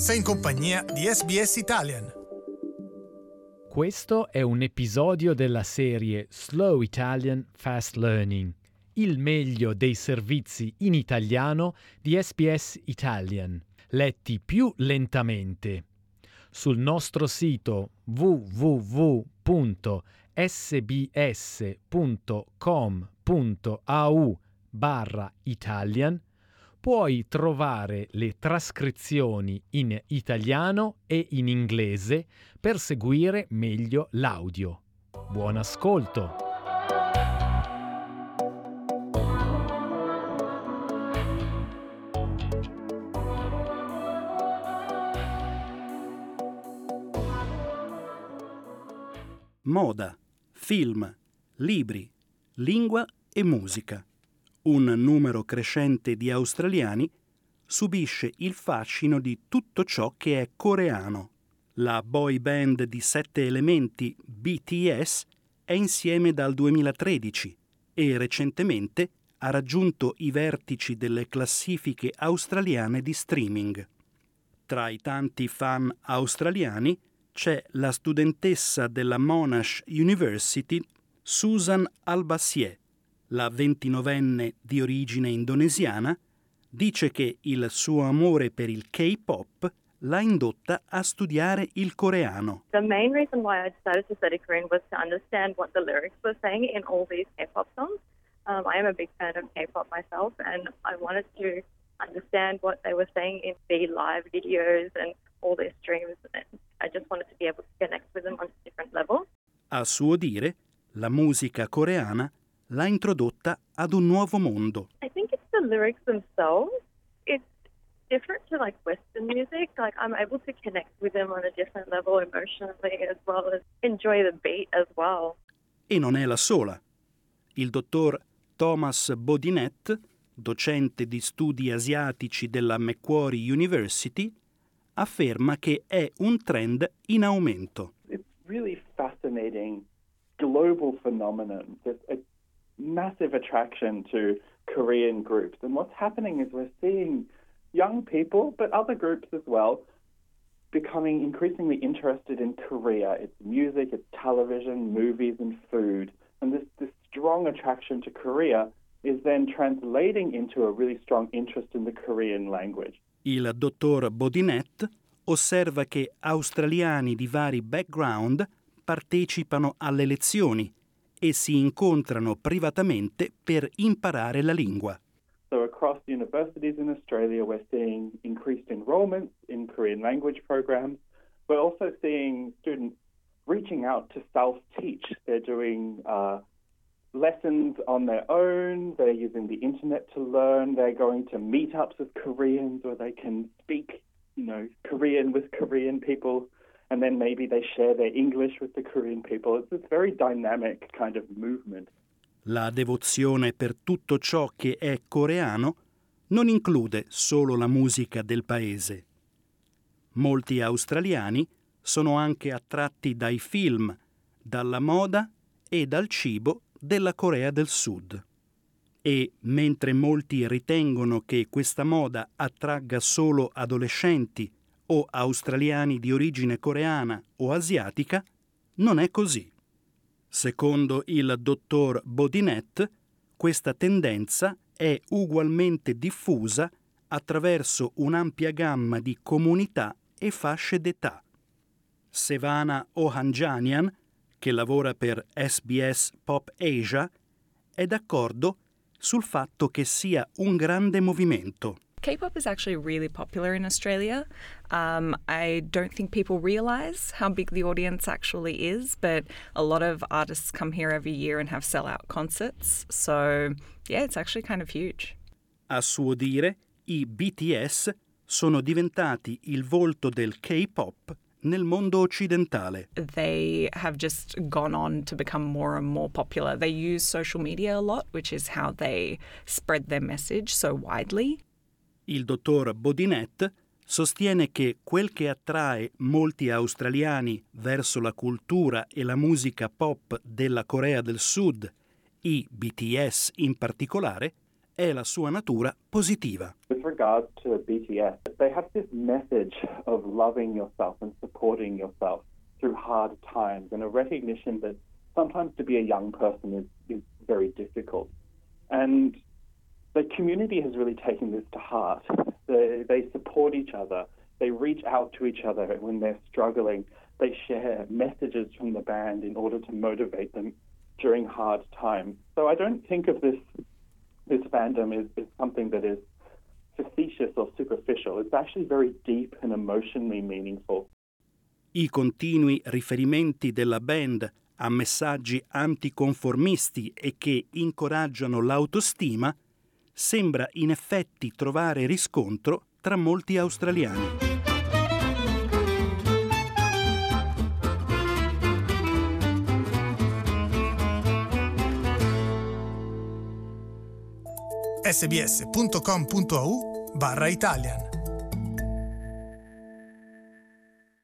Sei in compagnia di SBS Italian. Questo è un episodio della serie Slow Italian Fast Learning, il meglio dei servizi in italiano di SBS Italian, letti più lentamente. Sul nostro sito www.sbs.com.au barra Italian puoi trovare le trascrizioni in italiano e in inglese per seguire meglio l'audio. Buon ascolto! Moda, film, libri, lingua e musica un numero crescente di australiani subisce il fascino di tutto ciò che è coreano. La boy band di sette elementi BTS è insieme dal 2013 e recentemente ha raggiunto i vertici delle classifiche australiane di streaming. Tra i tanti fan australiani c'è la studentessa della Monash University Susan Albassier, la ventinovenne di origine indonesiana, dice che il suo amore per il K-pop l'ha indotta a studiare il coreano. The main reason why I decided to study Korean was to understand what the lyrics were saying in all these K-pop songs. Um, I am a big fan of K-pop myself, and I wanted to understand what they were saying in the live videos and all their streams. And I just wanted to be able to connect with them on a different level. A suo dire, la musica coreana l'ha introdotta ad un nuovo mondo. I think it's the lyrics themselves. It's different to like Western music. Like I'm able to connect with them on a different level emotionally as well as enjoy the beat as well. E non è la sola. Il dottor Thomas Bodinet, docente di studi asiatici della Macquarie University, afferma che è un trend in aumento. It's really fascinating global phenomenon. It's, it's massive attraction to Korean groups. And what's happening is we're seeing young people, but other groups as well, becoming increasingly interested in Korea, its music, its television, movies, and food. And this, this strong attraction to Korea is then translating into a really strong interest in the Korean language. Il dottor Bodinet osserva che australiani di vari background partecipano alle lezioni e si incontrano privatamente per imparare la lingua. So across universities in Australia we're seeing increased enrollments in Korean language programs. We're also seeing students reaching out to self-teach. They're doing uh, lessons on their own. They're using the internet to learn. They're going to meetups with Koreans where they can speak, you know, Korean with Korean people and then maybe they share their English with the Korean people. It's this very dynamic kind of movement. La devozione per tutto ciò che è coreano non include solo la musica del paese. Molti australiani sono anche attratti dai film, dalla moda e dal cibo della Corea del Sud. E mentre molti ritengono che questa moda attragga solo adolescenti o australiani di origine coreana o asiatica, non è così. Secondo il dottor Bodinet, questa tendenza è ugualmente diffusa attraverso un'ampia gamma di comunità e fasce d'età. Sevana Ohanjanian, che lavora per SBS Pop Asia, è d'accordo sul fatto che sia un grande movimento. K-pop is actually really popular in Australia. Um, I don't think people realise how big the audience actually is, but a lot of artists come here every year and have sell-out concerts. So yeah, it's actually kind of huge. A suo dire, i BTS sono diventati il volto del K-pop nel mondo occidentale. They have just gone on to become more and more popular. They use social media a lot, which is how they spread their message so widely. Il dottor Bodinet sostiene che quel che attrae molti australiani verso la cultura e la musica pop della Corea del Sud, i BTS in particolare, è la sua natura positiva. With regards to BTS, they have this message of loving yourself and supporting yourself through hard times and a recognition that sometimes to be a young person is, is very difficult. And the community has really taken this to heart. They, they support each other. They reach out to each other when they're struggling. They share messages from the band in order to motivate them during hard times. So I don't think of this this fandom as, as something that is facetious or superficial. It's actually very deep and emotionally meaningful. I continui riferimenti della band a messaggi anticonformisti e che incoraggiano l'autostima sembra in effetti trovare riscontro tra molti australiani. sbs.com.au barra Italian